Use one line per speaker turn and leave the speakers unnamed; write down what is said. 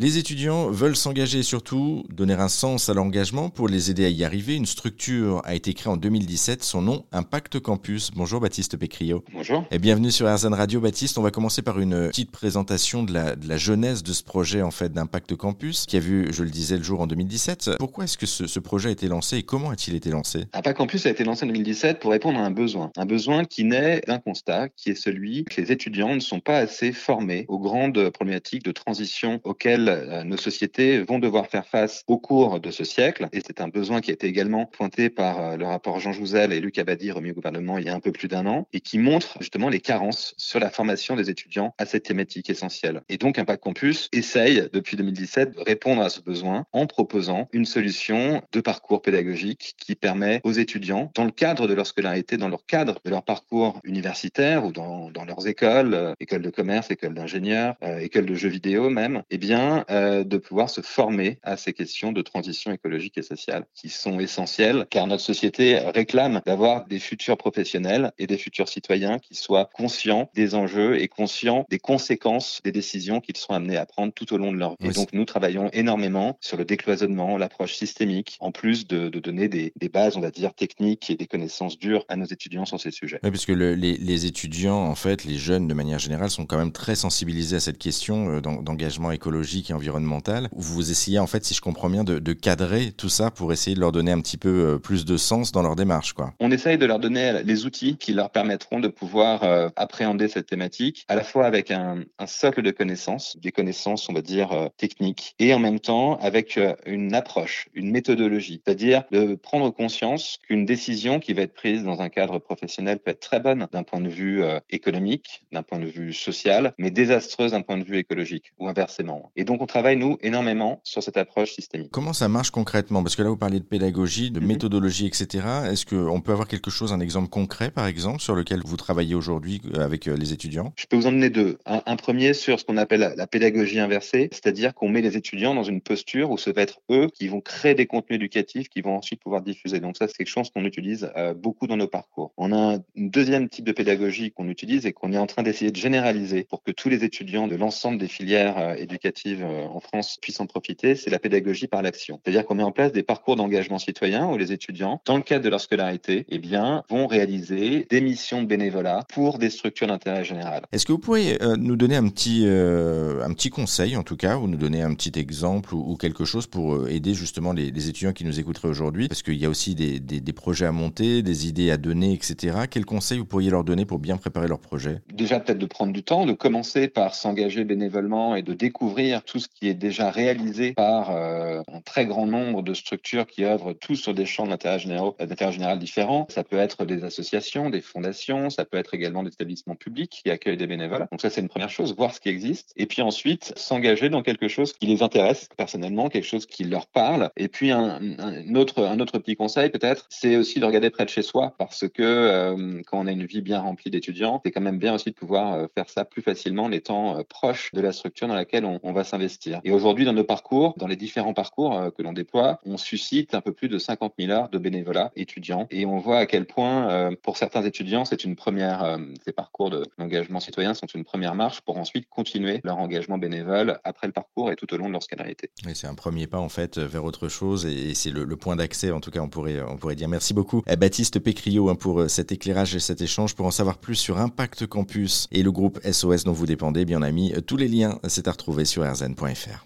Les étudiants veulent s'engager et surtout donner un sens à l'engagement pour les aider à y arriver. Une structure a été créée en 2017, son nom Impact Campus. Bonjour Baptiste Pécrio.
Bonjour.
Et bienvenue sur RZN Radio Baptiste. On va commencer par une petite présentation de la, de la jeunesse de ce projet en fait d'Impact Campus qui a vu, je le disais, le jour en 2017. Pourquoi est-ce que ce, ce, projet a été lancé et comment a-t-il été lancé?
Impact Campus a été lancé en 2017 pour répondre à un besoin. Un besoin qui naît d'un constat qui est celui que les étudiants ne sont pas assez formés aux grandes problématiques de transition auxquelles euh, nos sociétés vont devoir faire face au cours de ce siècle. Et c'est un besoin qui a été également pointé par euh, le rapport Jean Jouzel et Luc Abadi remis au gouvernement il y a un peu plus d'un an et qui montre justement les carences sur la formation des étudiants à cette thématique essentielle. Et donc Impact Campus essaye depuis 2017 de répondre à ce besoin en proposant une solution de parcours pédagogique qui permet aux étudiants, dans le cadre de leur scolarité, dans leur cadre de leur parcours universitaire ou dans, dans leurs écoles, euh, écoles de commerce, écoles d'ingénieurs, écoles de jeux vidéo même, eh bien, euh, de pouvoir se former à ces questions de transition écologique et sociale qui sont essentielles car notre société réclame d'avoir des futurs professionnels et des futurs citoyens qui soient conscients des enjeux et conscients des conséquences des décisions qu'ils sont amenés à prendre tout au long de leur vie. Et donc, nous travaillons énormément sur le décloisonnement, l'approche systémique, en plus de, de donner des, des, bases, on va dire, techniques et des connaissances dures à nos étudiants sur ces sujets.
Oui, puisque le, les, les, étudiants, en fait, les jeunes de manière générale, sont quand même très sensibilisés à cette question euh, d'engagement écologique et environnemental. Vous essayez, en fait, si je comprends bien, de, cadrer tout ça pour essayer de leur donner un petit peu euh, plus de sens dans leur démarche, quoi.
On essaye de leur donner les outils qui leur permettront de pouvoir euh, appréhender cette thématique, à la fois avec un, socle de connaissances, des connaissances, on va dire, euh, techniques, et en même temps avec euh, une approche, une méthodologie, c'est-à-dire de prendre conscience qu'une décision qui va être prise dans un cadre professionnel peut être très bonne d'un point de vue euh, économique, d'un point de vue social, mais désastreuse d'un point de vue écologique, ou inversement. Et donc on travaille, nous, énormément sur cette approche systémique.
Comment ça marche concrètement? Parce que là, vous parlez de pédagogie, de -hmm. méthodologie, etc. Est-ce qu'on peut avoir quelque chose, un exemple concret, par exemple, sur lequel vous travaillez aujourd'hui avec les étudiants?
Je peux vous en donner deux. Un, un premier sur ce qu'on appelle la pédagogie inversée, c'est-à-dire qu'on met les étudiants dans une posture où ce va être eux qui vont créer des contenus éducatifs qui vont ensuite pouvoir diffuser. Donc ça, c'est quelque chose qu'on utilise euh, beaucoup dans nos parcours. On a un deuxième type de pédagogie qu'on utilise et qu'on est en train d'essayer de généraliser pour que tous les étudiants de l'ensemble des filières euh, éducatives euh, en France puissent en profiter, c'est la pédagogie par l'action. C'est-à-dire qu'on met en place des parcours d'engagement citoyen où les étudiants, dans le cadre de leur scolarité, eh bien, vont réaliser des missions de bénévolat pour des structures d'intérêt général.
Est-ce que vous pourriez euh, nous donner un petit, euh, un petit conseil, en tout cas, ou nous donner un petit exemple ou, ou quelque chose pour euh, aider justement les, les, étudiants qui nous écouteraient aujourd'hui? Parce qu'il y a aussi des, des, des, projets à monter, des idées à donner, etc. Quels conseils vous pourriez leur donner pour bien préparer leur projet?
Déjà, peut-être de prendre du temps, de commencer par s'engager bénévolement et de découvrir tout ce qui est déjà réalisé par euh, un très grand nombre de structures qui œuvrent tous sur des champs d'intérêt général, différents. Ça peut être des associations, des fondations, ça peut être également des établissements publics qui accueillent des bénévoles. Donc ça, c'est une première chose, voir ce qui existe. Et puis ensuite, s'engager dans quelque chose qui les intéresse personnellement, quelque chose qui leur parle. Et puis un, un autre, un autre petit conseil peut-être, c'est aussi de regarder près de chez soi parce que euh, quand on a une vie bien remplie d'étudiants, c'est quand même bien aussi de pouvoir euh, faire ça plus facilement en étant euh, proche de la structure dans laquelle on, on va s'investir. Et aujourd'hui, dans nos parcours, dans les différents parcours euh, que l'on déploie, on suscite un peu plus de 50 000 heures de bénévolat étudiants et on voit à quel point, euh, pour certains étudiants, c'est une première, euh, ces parcours d'engagement citoyen sont une première marche pour ensuite continuer leur engagement bénévole après le parcours et tout au long de leur scolarité.
C'est un premier pas en fait vers autre chose et, c'est le, point d'accès, en tout cas, on pourrait, on pourrait dire. Merci beaucoup, à Baptiste Pécrio, hein, pour cet éclairage et cet échange. Pour en savoir plus sur Impact Campus et le groupe SOS dont vous dépendez, bien on a mis tous les liens, c'est à retrouver sur rzn.fr.